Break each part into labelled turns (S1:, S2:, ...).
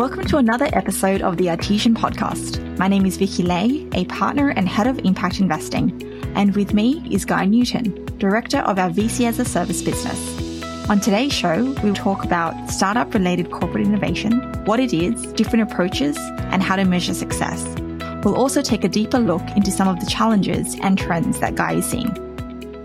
S1: Welcome to another episode of the Artesian podcast. My name is Vicky Lay, a partner and head of impact investing. And with me is Guy Newton, director of our VC as a service business. On today's show, we'll talk about startup related corporate innovation, what it is, different approaches, and how to measure success. We'll also take a deeper look into some of the challenges and trends that Guy is seeing.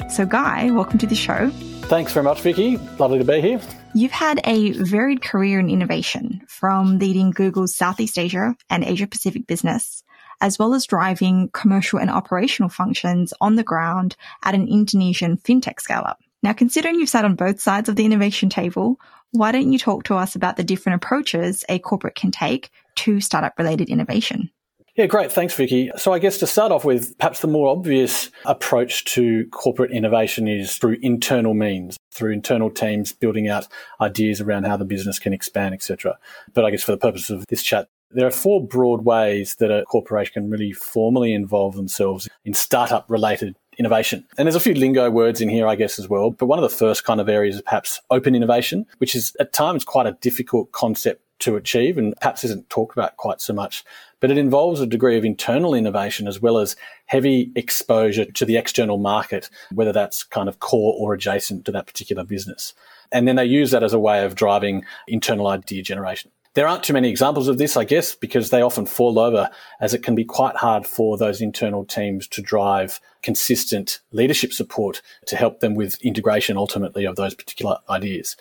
S1: So, Guy, welcome to the show.
S2: Thanks very much, Vicky. Lovely to be here.
S1: You've had a varied career in innovation from leading Google's Southeast Asia and Asia Pacific business, as well as driving commercial and operational functions on the ground at an Indonesian fintech scale up. Now, considering you've sat on both sides of the innovation table, why don't you talk to us about the different approaches a corporate can take to startup related innovation?
S2: Yeah, great. Thanks, Vicky. So I guess to start off with, perhaps the more obvious approach to corporate innovation is through internal means, through internal teams building out ideas around how the business can expand, etc. But I guess for the purpose of this chat, there are four broad ways that a corporation can really formally involve themselves in startup related innovation. And there's a few lingo words in here, I guess, as well. But one of the first kind of areas is perhaps open innovation, which is at times quite a difficult concept to achieve and perhaps isn't talked about quite so much but it involves a degree of internal innovation as well as heavy exposure to the external market, whether that's kind of core or adjacent to that particular business. And then they use that as a way of driving internal idea generation. There aren't too many examples of this, I guess, because they often fall over as it can be quite hard for those internal teams to drive consistent leadership support to help them with integration ultimately of those particular ideas.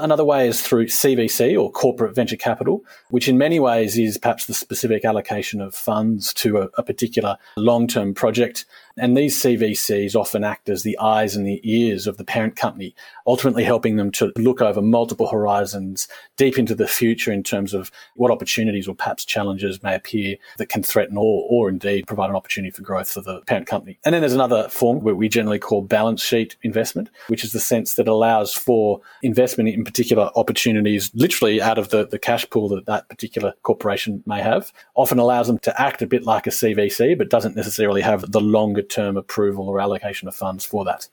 S2: Another way is through CVC or corporate venture capital, which in many ways is perhaps the specific allocation of funds to a, a particular long term project and these CVCs often act as the eyes and the ears of the parent company, ultimately helping them to look over multiple horizons deep into the future in terms of what opportunities or perhaps challenges may appear that can threaten or, or indeed provide an opportunity for growth for the parent company. And then there's another form where we generally call balance sheet investment, which is the sense that allows for investment in particular opportunities literally out of the, the cash pool that that particular corporation may have, often allows them to act a bit like a CVC, but doesn't necessarily have the longer term approval or allocation of funds for that.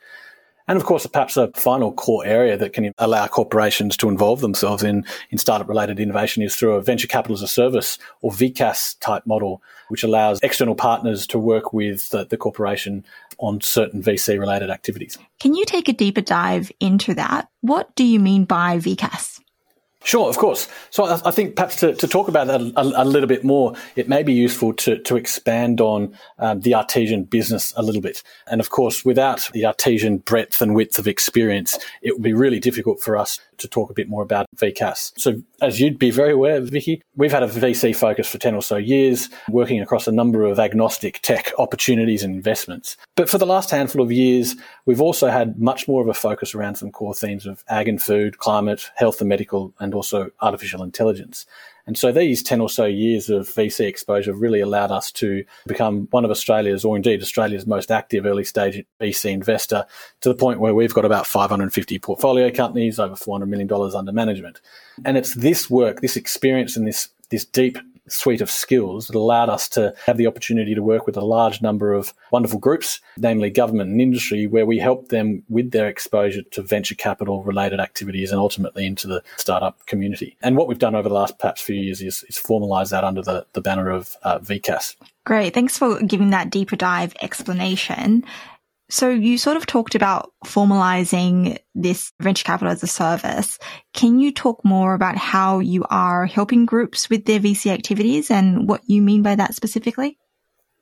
S2: And of course, perhaps a final core area that can allow corporations to involve themselves in, in startup related innovation is through a venture capital as a service or VCaaS type model, which allows external partners to work with the, the corporation on certain VC related activities.
S1: Can you take a deeper dive into that? What do you mean by VCaaS?
S2: Sure, of course. So I, think perhaps to, to talk about that a, a, little bit more, it may be useful to, to expand on um, the Artesian business a little bit. And of course, without the Artesian breadth and width of experience, it would be really difficult for us to talk a bit more about VCaaS. So as you'd be very aware, Vicky, we've had a VC focus for 10 or so years, working across a number of agnostic tech opportunities and investments. But for the last handful of years, we've also had much more of a focus around some core themes of ag and food, climate, health and medical, and also artificial intelligence. And so these 10 or so years of VC exposure really allowed us to become one of Australia's, or indeed Australia's most active early stage VC investor to the point where we've got about 550 portfolio companies, over $400 million under management. And it's this work, this experience and this, this deep suite of skills that allowed us to have the opportunity to work with a large number of wonderful groups, namely government and industry, where we help them with their exposure to venture capital related activities and ultimately into the startup community. And what we've done over the last perhaps few years is, is formalize that under the, the banner of uh, VCaaS.
S1: Great. Thanks for giving that deeper dive explanation. So you sort of talked about formalizing this venture capital as a service. Can you talk more about how you are helping groups with their VC activities and what you mean by that specifically?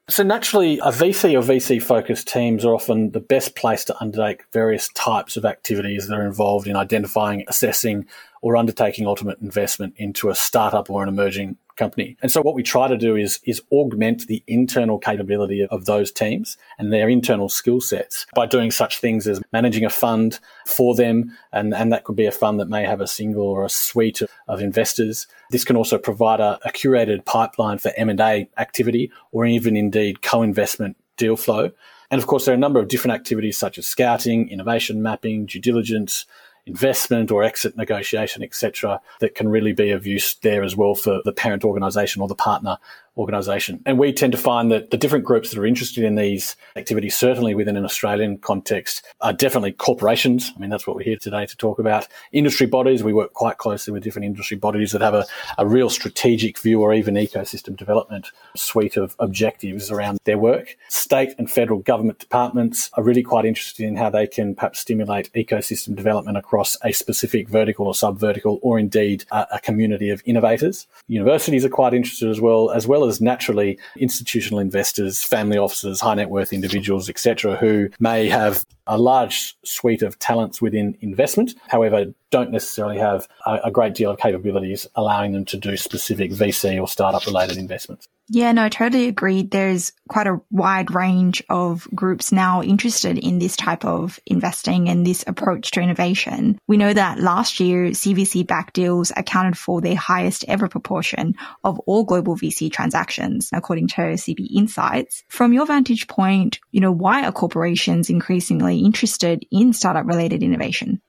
S2: So naturally, a VC or VC focused teams are often the best place to undertake various types of activities that are involved in identifying, assessing, or undertaking ultimate investment into a startup or an emerging company. And so what we try to do is, is augment the internal capability of those teams and their internal skill sets by doing such things as managing a fund for them. And, and that could be a fund that may have a single or a suite of, of investors. This can also provide a, a curated pipeline for M&A activity or even indeed co-investment deal flow. And of course, there are a number of different activities such as scouting, innovation mapping, due diligence, investment or exit negotiation, etc., that can really be of use there as well for the parent organisation or the partner organisation. And we tend to find that the different groups that are interested in these activities, certainly within an Australian context, are definitely corporations. I mean, that's what we're here today to talk about. Industry bodies, we work quite closely with different industry bodies that have a, a real strategic view or even ecosystem development suite of objectives around their work. State and federal government departments are really quite interested in how they can perhaps stimulate ecosystem development across a specific vertical or sub vertical or indeed a, a community of innovators. Universities are quite interested as well, as well as naturally institutional investors, family offices, high net worth individuals, etc., who may have a large suite of talents within investment, however, don't necessarily have a, a, great deal of capabilities allowing them to do specific VC or startup related investments.
S1: Yeah, no, I totally agreed. There's quite a wide range of groups now interested in this type of investing and this approach to innovation. We know that last year, CVC backed deals accounted for their highest ever proportion of all global VC transactions, according to CB Insights. From your vantage point, you know, why are corporations increasingly interested in startup related innovation?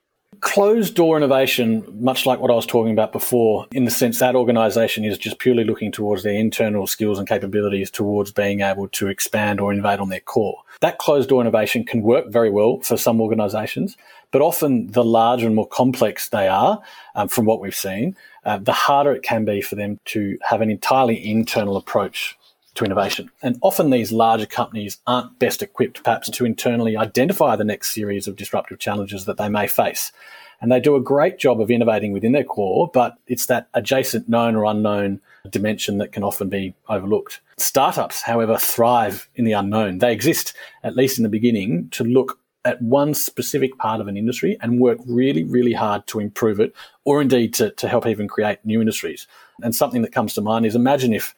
S2: Closed door innovation, much like what I was talking about before, in the sense that organization is just purely looking towards their internal skills and capabilities towards being able to expand or innovate on their core. That closed door innovation can work very well for some organizations, but often the larger and more complex they are, um, from what we've seen, uh, the harder it can be for them to have an entirely internal approach to innovation. And often these larger companies aren't best equipped perhaps to internally identify the next series of disruptive challenges that they may face. And they do a great job of innovating within their core, but it's that adjacent known or unknown dimension that can often be overlooked. Startups, however, thrive in the unknown. They exist, at least in the beginning, to look at one specific part of an industry and work really, really hard to improve it, or indeed to, to help even create new industries. And something that comes to mind is imagine if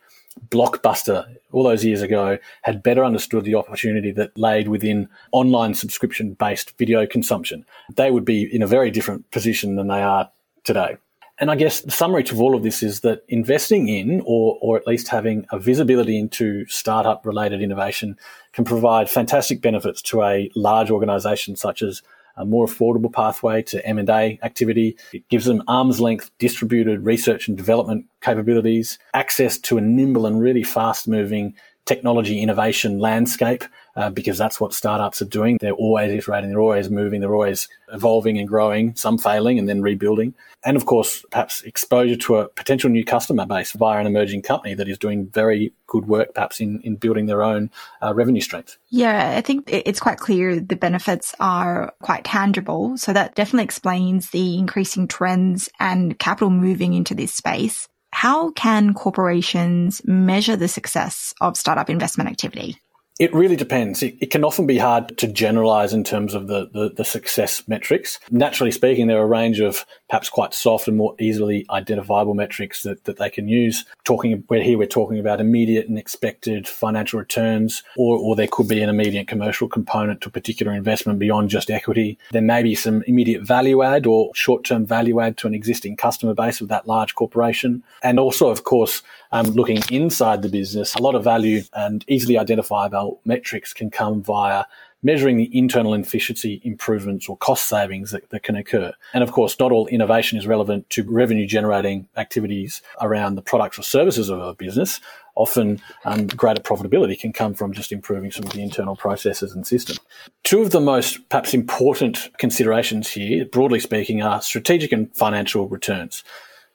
S2: Blockbuster all those years ago had better understood the opportunity that laid within online subscription based video consumption. They would be in a very different position than they are today. And I guess the summary to all of this is that investing in or, or at least having a visibility into startup related innovation can provide fantastic benefits to a large organization such as a more affordable pathway to M&A activity. It gives them arm's length distributed research and development capabilities, access to a nimble and really fast moving technology innovation landscape uh, because that's what startups are doing. They're always iterating, they're always moving, they're always evolving and growing, some failing and then rebuilding. And of course, perhaps exposure to a potential new customer base via an emerging company that is doing very good work, perhaps in, in building their own uh, revenue strength.
S1: Yeah, I think it's quite clear the benefits are quite tangible. So that definitely explains the increasing trends and capital moving into this space. How can corporations measure the success of startup investment activity?
S2: It really depends. It, it, can often be hard to generalize in terms of the, the, the, success metrics. Naturally speaking, there are a range of perhaps quite soft and more easily identifiable metrics that, that they can use. Talking where here we're talking about immediate and expected financial returns, or, or there could be an immediate commercial component to a particular investment beyond just equity. There may be some immediate value add or short term value add to an existing customer base of that large corporation. And also, of course, um, looking inside the business, a lot of value and easily identifiable metrics can come via measuring the internal efficiency improvements or cost savings that, that, can occur. And of course, not all innovation is relevant to revenue generating activities around the products or services of a business. Often, um, greater profitability can come from just improving some of the internal processes and systems. Two of the most perhaps important considerations here, broadly speaking, are strategic and financial returns.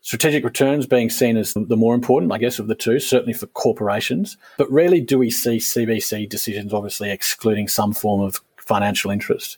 S2: Strategic returns being seen as the more important, I guess, of the two, certainly for corporations. But rarely do we see CVC decisions obviously excluding some form of financial interest.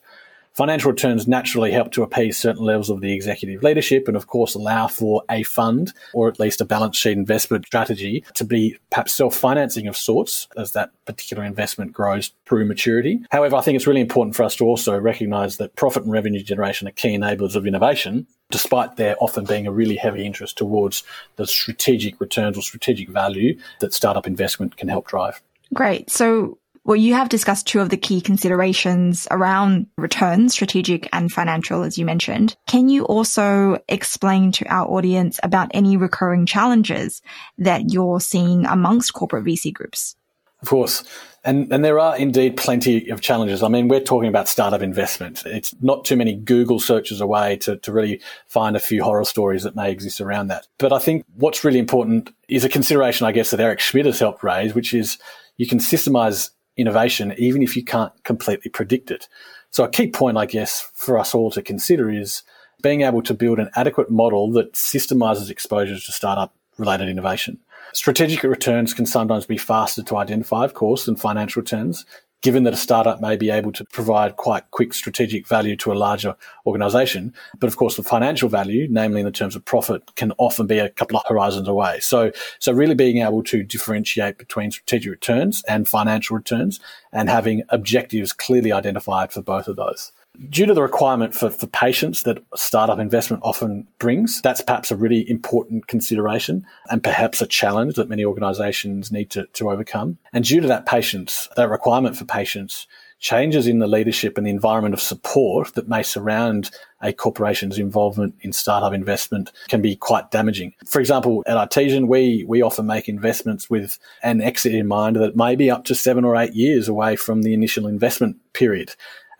S2: Financial returns naturally help to appease certain levels of the executive leadership and, of course, allow for a fund or at least a balance sheet investment strategy to be perhaps self financing of sorts as that particular investment grows through maturity. However, I think it's really important for us to also recognize that profit and revenue generation are key enablers of innovation, despite there often being a really heavy interest towards the strategic returns or strategic value that startup investment can help drive.
S1: Great. So well, you have discussed two of the key considerations around returns, strategic and financial, as you mentioned. Can you also explain to our audience about any recurring challenges that you're seeing amongst corporate VC groups?
S2: Of course. And, and there are indeed plenty of challenges. I mean, we're talking about startup investment. It's not too many Google searches away to, to really find a few horror stories that may exist around that. But I think what's really important is a consideration, I guess, that Eric Schmidt has helped raise, which is you can systemize innovation even if you can't completely predict it. So a key point, I guess, for us all to consider is being able to build an adequate model that systemizes exposures to startup related innovation. Strategic returns can sometimes be faster to identify, of course, than financial returns, given that a startup may be able to provide quite quick strategic value to a larger organization. But of course, the financial value, namely in the terms of profit, can often be a couple of horizons away. So, so really being able to differentiate between strategic returns and financial returns and having objectives clearly identified for both of those. Due to the requirement for, for patience that startup investment often brings, that's perhaps a really important consideration and perhaps a challenge that many organizations need to, to overcome. And due to that patience, that requirement for patience, changes in the leadership and the environment of support that may surround a corporation's involvement in startup investment can be quite damaging. For example, at Artesian, we, we often make investments with an exit in mind that may be up to seven or eight years away from the initial investment period.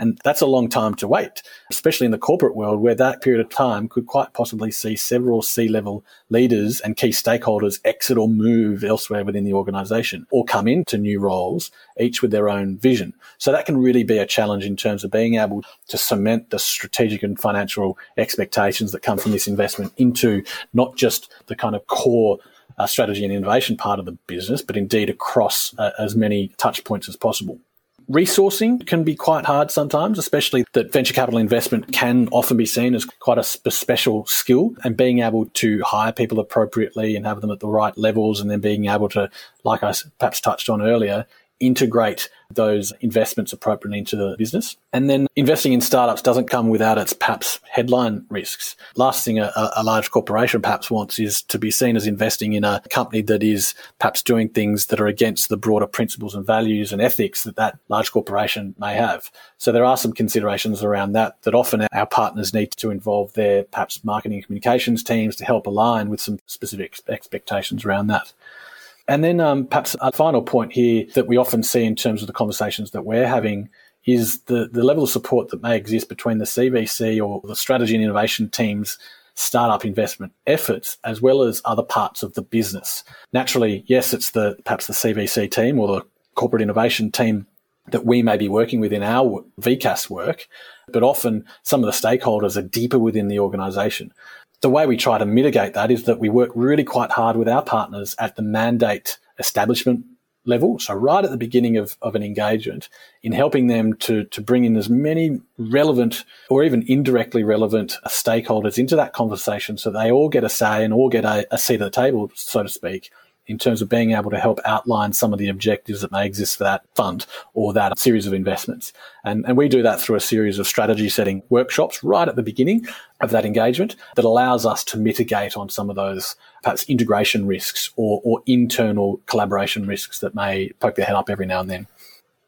S2: And that's a long time to wait, especially in the corporate world where that period of time could quite possibly see several C level leaders and key stakeholders exit or move elsewhere within the organization or come into new roles, each with their own vision. So that can really be a challenge in terms of being able to cement the strategic and financial expectations that come from this investment into not just the kind of core uh, strategy and innovation part of the business, but indeed across uh, as many touch points as possible. Resourcing can be quite hard sometimes, especially that venture capital investment can often be seen as quite a special skill. And being able to hire people appropriately and have them at the right levels and then being able to, like I perhaps touched on earlier, integrate those investments appropriately into the business. And then investing in startups doesn't come without its perhaps headline risks. Last thing a, a, large corporation perhaps wants is to be seen as investing in a company that is perhaps doing things that are against the broader principles and values and ethics that that large corporation may have. So there are some considerations around that that often our partners need to involve their perhaps marketing and communications teams to help align with some specific expectations around that. And then um, perhaps a final point here that we often see in terms of the conversations that we're having is the, the level of support that may exist between the CVC or the strategy and innovation teams startup investment efforts as well as other parts of the business. Naturally, yes, it's the perhaps the CVC team or the corporate innovation team that we may be working with in our VCaaS work, but often some of the stakeholders are deeper within the organization the way we try to mitigate that is that we work really quite hard with our partners at the mandate establishment level. So right at the beginning of, of an engagement in helping them to, to bring in as many relevant or even indirectly relevant stakeholders into that conversation so they all get a say and all get a, a seat at the table, so to speak, in terms of being able to help outline some of the objectives that may exist for that fund or that series of investments. And, and we do that through a series of strategy setting workshops right at the beginning of that engagement that allows us to mitigate on some of those perhaps integration risks or, or internal collaboration risks that may poke their head up every now and then.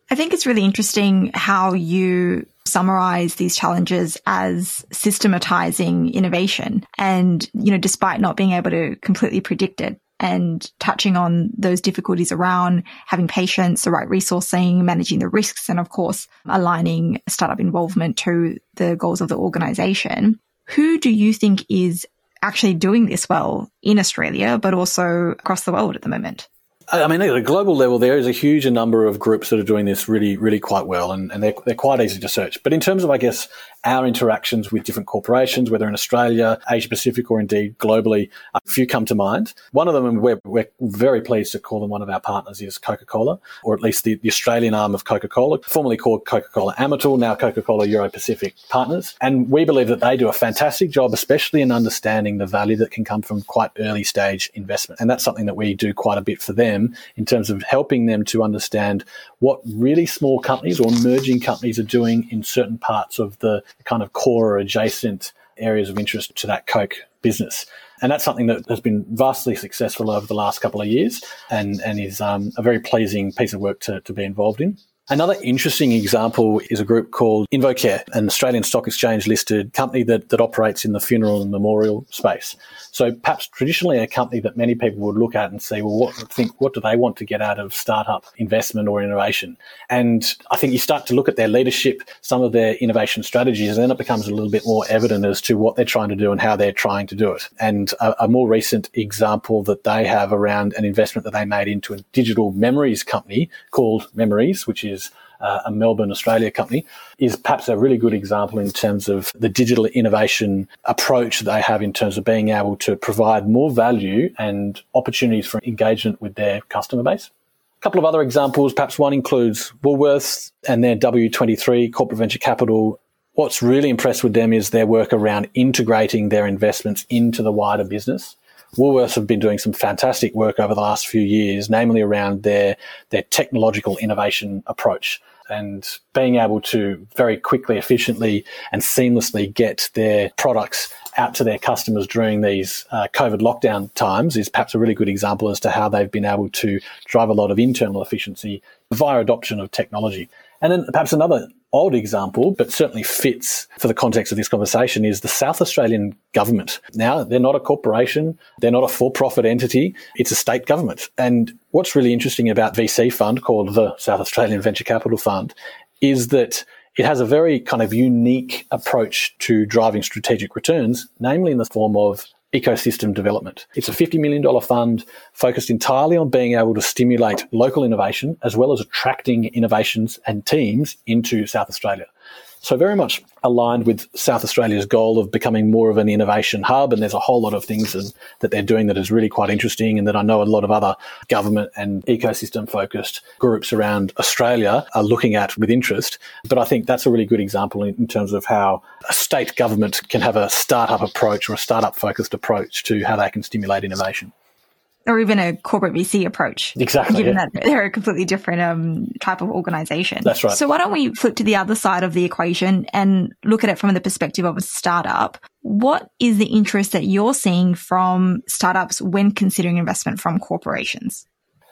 S1: I think it's really interesting how you summarize these challenges as systematizing innovation. And, you know, despite not being able to completely predict it, and touching on those difficulties around having patience, the right resourcing, managing the risks, and of course, aligning startup involvement to the goals of the organization. Who do you think is actually doing this well in Australia, but also across the world at the moment?
S2: I mean, at a global level, there is a huge number of groups that are doing this really, really quite well, and, and they're, they're quite easy to search. But in terms of, I guess, our interactions with different corporations, whether in Australia, Asia Pacific, or indeed globally, a few come to mind. One of them, we're, we're very pleased to call them one of our partners, is Coca Cola, or at least the, the Australian arm of Coca Cola, formerly called Coca Cola Amatil, now Coca Cola Euro Pacific Partners. And we believe that they do a fantastic job, especially in understanding the value that can come from quite early stage investment. And that's something that we do quite a bit for them in terms of helping them to understand what really small companies or emerging companies are doing in certain parts of the kind of core or adjacent areas of interest to that Coke business. And that's something that has been vastly successful over the last couple of years and, and is um, a very pleasing piece of work to, to be involved in. Another interesting example is a group called InvoCare, an Australian Stock Exchange listed company that, that operates in the funeral and memorial space. So perhaps traditionally a company that many people would look at and say, well, what think what do they want to get out of startup investment or innovation? And I think you start to look at their leadership, some of their innovation strategies, and then it becomes a little bit more evident as to what they're trying to do and how they're trying to do it. And a, a more recent example that they have around an investment that they made into a digital memories company called Memories, which is is uh, a Melbourne, Australia company, is perhaps a really good example in terms of the digital innovation approach they have in terms of being able to provide more value and opportunities for engagement with their customer base. A couple of other examples, perhaps one includes Woolworths and their W23 corporate venture capital. What's really impressed with them is their work around integrating their investments into the wider business. Woolworths have been doing some fantastic work over the last few years, namely around their, their technological innovation approach and being able to very quickly, efficiently, and seamlessly get their products out to their customers during these uh, COVID lockdown times is perhaps a really good example as to how they've been able to drive a lot of internal efficiency via adoption of technology. And then perhaps another odd example, but certainly fits for the context of this conversation, is the South Australian government. Now, they're not a corporation, they're not a for profit entity, it's a state government. And what's really interesting about VC fund called the South Australian Venture Capital Fund is that it has a very kind of unique approach to driving strategic returns, namely in the form of ecosystem development. It's a $50 million fund focused entirely on being able to stimulate local innovation as well as attracting innovations and teams into South Australia. So very much aligned with South Australia's goal of becoming more of an innovation hub. And there's a whole lot of things that they're doing that is really quite interesting and that I know a lot of other government and ecosystem focused groups around Australia are looking at with interest. But I think that's a really good example in terms of how a state government can have a startup approach or a startup focused approach to how they can stimulate innovation
S1: or even a corporate VC approach.
S2: Exactly.
S1: Given yeah. that they're a completely different um, type of organization.
S2: That's right.
S1: So why don't we flip to the other side of the equation and look at it from the perspective of a startup? What is the interest that you're seeing from startups when considering investment from corporations?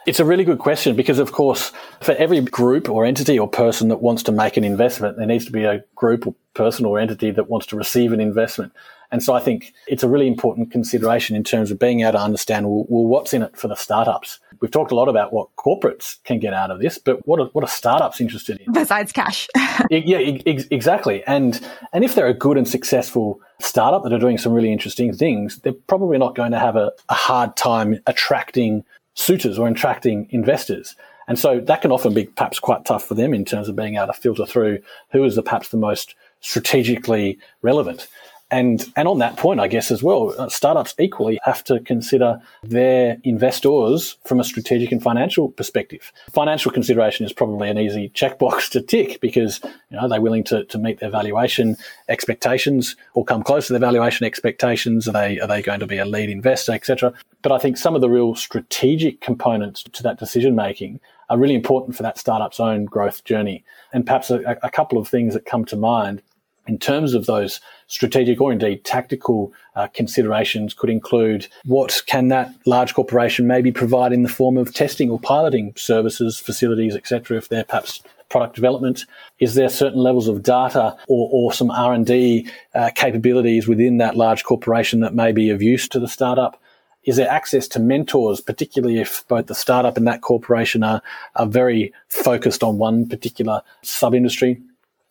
S2: It's a really good question because, of course, for every group or entity or person that wants to make an investment, there needs to be a group or person or entity that wants to receive an investment. And so I think it's a really important consideration in terms of being able to understand, well, well, what's in it for the startups? We've talked a lot about what corporates can get out of this, but what are, what are startups interested in?
S1: Besides cash.
S2: yeah, ex- exactly. And, and if they're a good and successful startup that are doing some really interesting things, they're probably not going to have a, a hard time attracting suitors or attracting investors. And so that can often be perhaps quite tough for them in terms of being able to filter through who is the perhaps the most strategically relevant. And, and on that point, I guess as well, uh, startups equally have to consider their investors from a strategic and financial perspective. Financial consideration is probably an easy checkbox to tick because, you know, they're willing to, to meet their valuation expectations or come close to their valuation expectations. Are they, are they going to be a lead investor, etc.? But I think some of the real strategic components to that decision making are really important for that startup's own growth journey. And perhaps a, a couple of things that come to mind in terms of those strategic or indeed tactical uh, considerations could include what can that large corporation maybe provide in the form of testing or piloting services, facilities, etc. If they're perhaps product development, is there certain levels of data or, or some R and D uh, capabilities within that large corporation that may be of use to the startup? Is there access to mentors, particularly if both the startup and that corporation are, are very focused on one particular sub industry?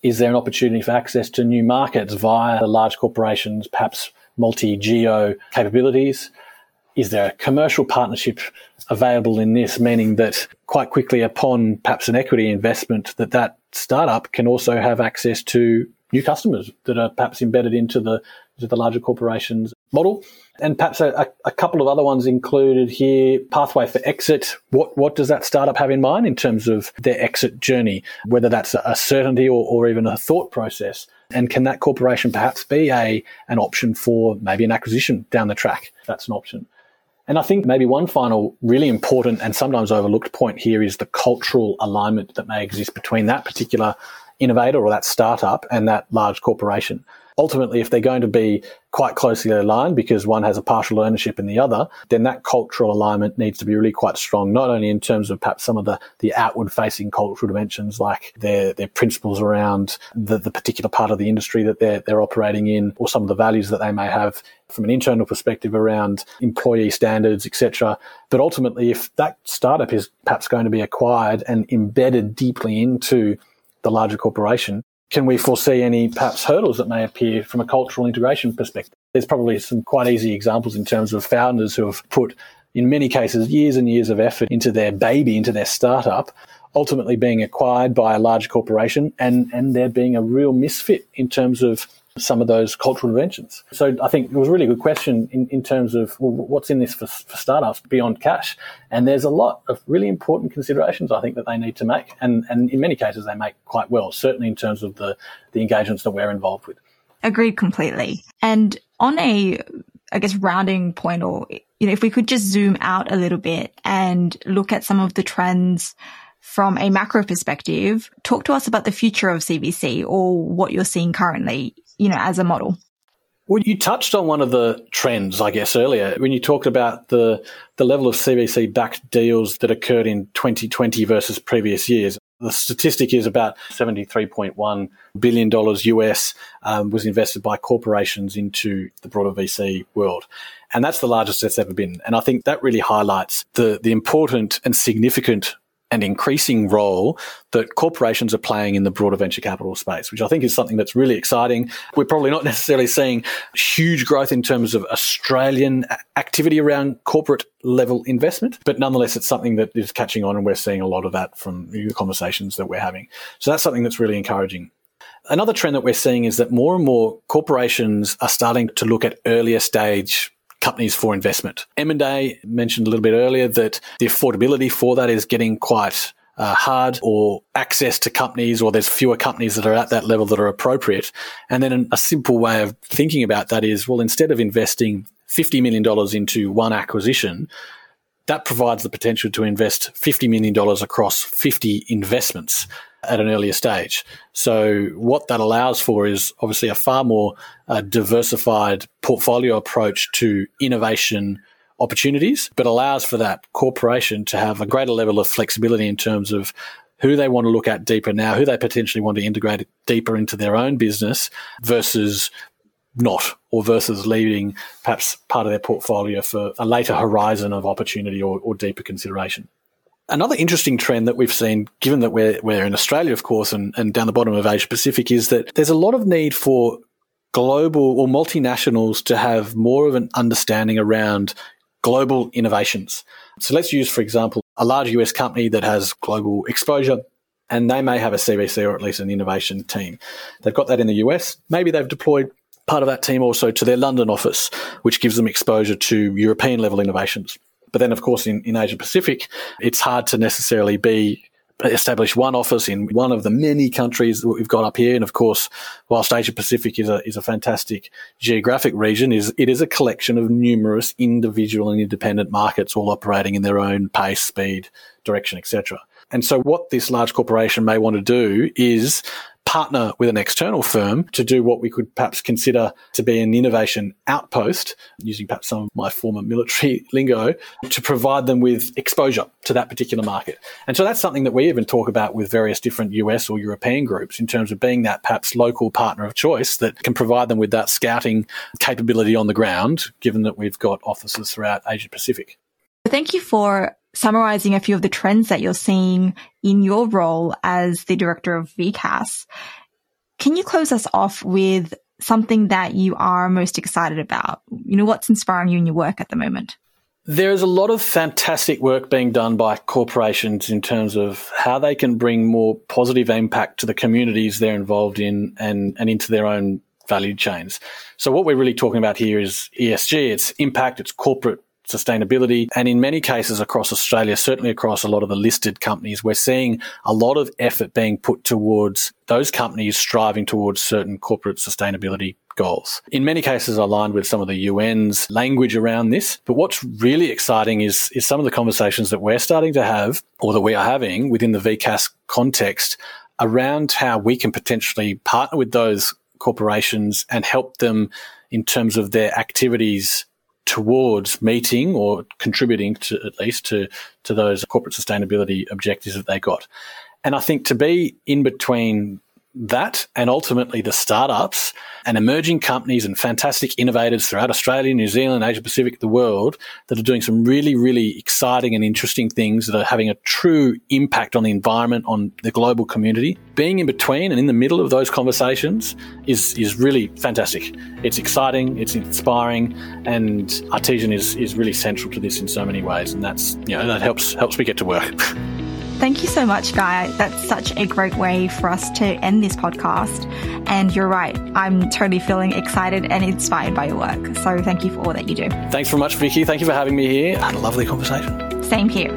S2: Is there an opportunity for access to new markets via the large corporations, perhaps multi-geo capabilities? Is there a commercial partnership available in this, meaning that quite quickly upon perhaps an equity investment, that that startup can also have access to new customers that are perhaps embedded into the, into the larger corporations model? And perhaps a, a, couple of other ones included here. Pathway for exit. What what does that startup have in mind in terms of their exit journey? Whether that's a, certainty or, or even a thought process. And can that corporation perhaps be a an option for maybe an acquisition down the track? That's an option. And I think maybe one final really important and sometimes overlooked point here is the cultural alignment that may exist between that particular innovator or that startup and that large corporation ultimately, if they're going to be quite closely aligned because one has a partial ownership in the other, then that cultural alignment needs to be really quite strong, not only in terms of perhaps some of the, the outward facing cultural dimensions like their, their principles around the, the particular part of the industry that they're, they're operating in or some of the values that they may have from an internal perspective around employee standards, etc. But ultimately, if that startup is perhaps going to be acquired and embedded deeply into the larger corporation, can we foresee any perhaps hurdles that may appear from a cultural integration perspective? There's probably some quite easy examples in terms of founders who have put, in many cases, years and years of effort into their baby, into their startup, ultimately being acquired by a large corporation and, and there being a real misfit in terms of some of those cultural inventions. So I think it was a really good question in, in terms of well, what's in this for, for, startups beyond cash. And there's a lot of really important considerations I think that they need to make. And, and in many cases, they make quite well, certainly in terms of the, the engagements that we're involved with.
S1: Agreed completely. And on a, I guess, rounding point or, you know, if we could just zoom out a little bit and look at some of the trends from a macro perspective, talk to us about the future of CVC or what you're seeing currently you know, as a model.
S2: Well, you touched on one of the trends, I guess, earlier when you talked about the the level of CVC backed deals that occurred in 2020 versus previous years. The statistic is about 73.1 billion dollars US um, was invested by corporations into the broader VC world, and that's the largest it's ever been. And I think that really highlights the the important and significant and increasing role that corporations are playing in the broader venture capital space, which I think is something that's really exciting. We're probably not necessarily seeing huge growth in terms of Australian activity around corporate level investment, but nonetheless, it's something that is catching on and we're seeing a lot of that from the conversations that we're having. So that's something that's really encouraging. Another trend that we're seeing is that more and more corporations are starting to look at earlier stage companies for investment. M&A mentioned a little bit earlier that the affordability for that is getting quite uh, hard or access to companies or there's fewer companies that are at that level that are appropriate. And then a simple way of thinking about that is, well, instead of investing $50 million into one acquisition, that provides the potential to invest $50 million across 50 investments at an earlier stage. So what that allows for is obviously a far more uh, diversified portfolio approach to innovation opportunities, but allows for that corporation to have a greater level of flexibility in terms of who they want to look at deeper now, who they potentially want to integrate deeper into their own business versus not, or versus leaving perhaps part of their portfolio for a later horizon of opportunity or, or deeper consideration. Another interesting trend that we've seen, given that we're, we're in Australia, of course, and, and down the bottom of Asia Pacific, is that there's a lot of need for global or multinationals to have more of an understanding around global innovations. So let's use, for example, a large US company that has global exposure and they may have a CVC or at least an innovation team. They've got that in the US. Maybe they've deployed part of that team also to their London office, which gives them exposure to European level innovations. But then, of course, in, in Asia Pacific, it's hard to necessarily be establish one office in one of the many countries that we've got up here. And of course, whilst Asia Pacific is a, is a fantastic geographic region, is it is a collection of numerous individual and independent markets all operating in their own pace, speed, direction, etc. And so what this large corporation may want to do is partner with an external firm to do what we could perhaps consider to be an innovation outpost, using perhaps some of my former military lingo, to provide them with exposure to that particular market. And so that's something that we even talk about with various different US or European groups in terms of being that perhaps local partner of choice that can provide them with that scouting capability on the ground, given that we've got offices throughout Asia Pacific.
S1: Thank you for summarizing a few of the trends that you're seeing in your role as the director of VCaaS. Can you close us off with something that you are most excited about? You know, what's inspiring you in your work at the moment?
S2: There's a lot of fantastic work being done by corporations in terms of how they can bring more positive impact to the communities they're involved in and, and into their own value chains. So what we're really talking about here is ESG, it's impact, it's corporate sustainability. And in many cases across Australia, certainly across a lot of the listed companies, we're seeing a lot of effort being put towards those companies striving towards certain corporate sustainability goals. In many cases aligned with some of the UN's language around this. But what's really exciting is, is some of the conversations that we're starting to have or that we are having within the VCaaS context around how we can potentially partner with those corporations and help them in terms of their activities towards meeting or contributing to at least to, to those corporate sustainability objectives that they got. And I think to be in between that and ultimately the startups and emerging companies and fantastic innovators throughout Australia, New Zealand, Asia Pacific, the world that are doing some really, really exciting and interesting things that are having a true impact on the environment, on the global community. Being in between and in the middle of those conversations is, is really fantastic. It's exciting, it's inspiring, and Artesian is, is really central to this in so many ways. And that's, you know, that helps, helps me get to work.
S1: Thank you so much, Guy. That's such a great way for us to end this podcast. And you're right, I'm totally feeling excited and inspired by your work. So thank you for all that you do.
S2: Thanks very much, Vicky. Thank you for having me here. I had a lovely conversation.
S1: Same here.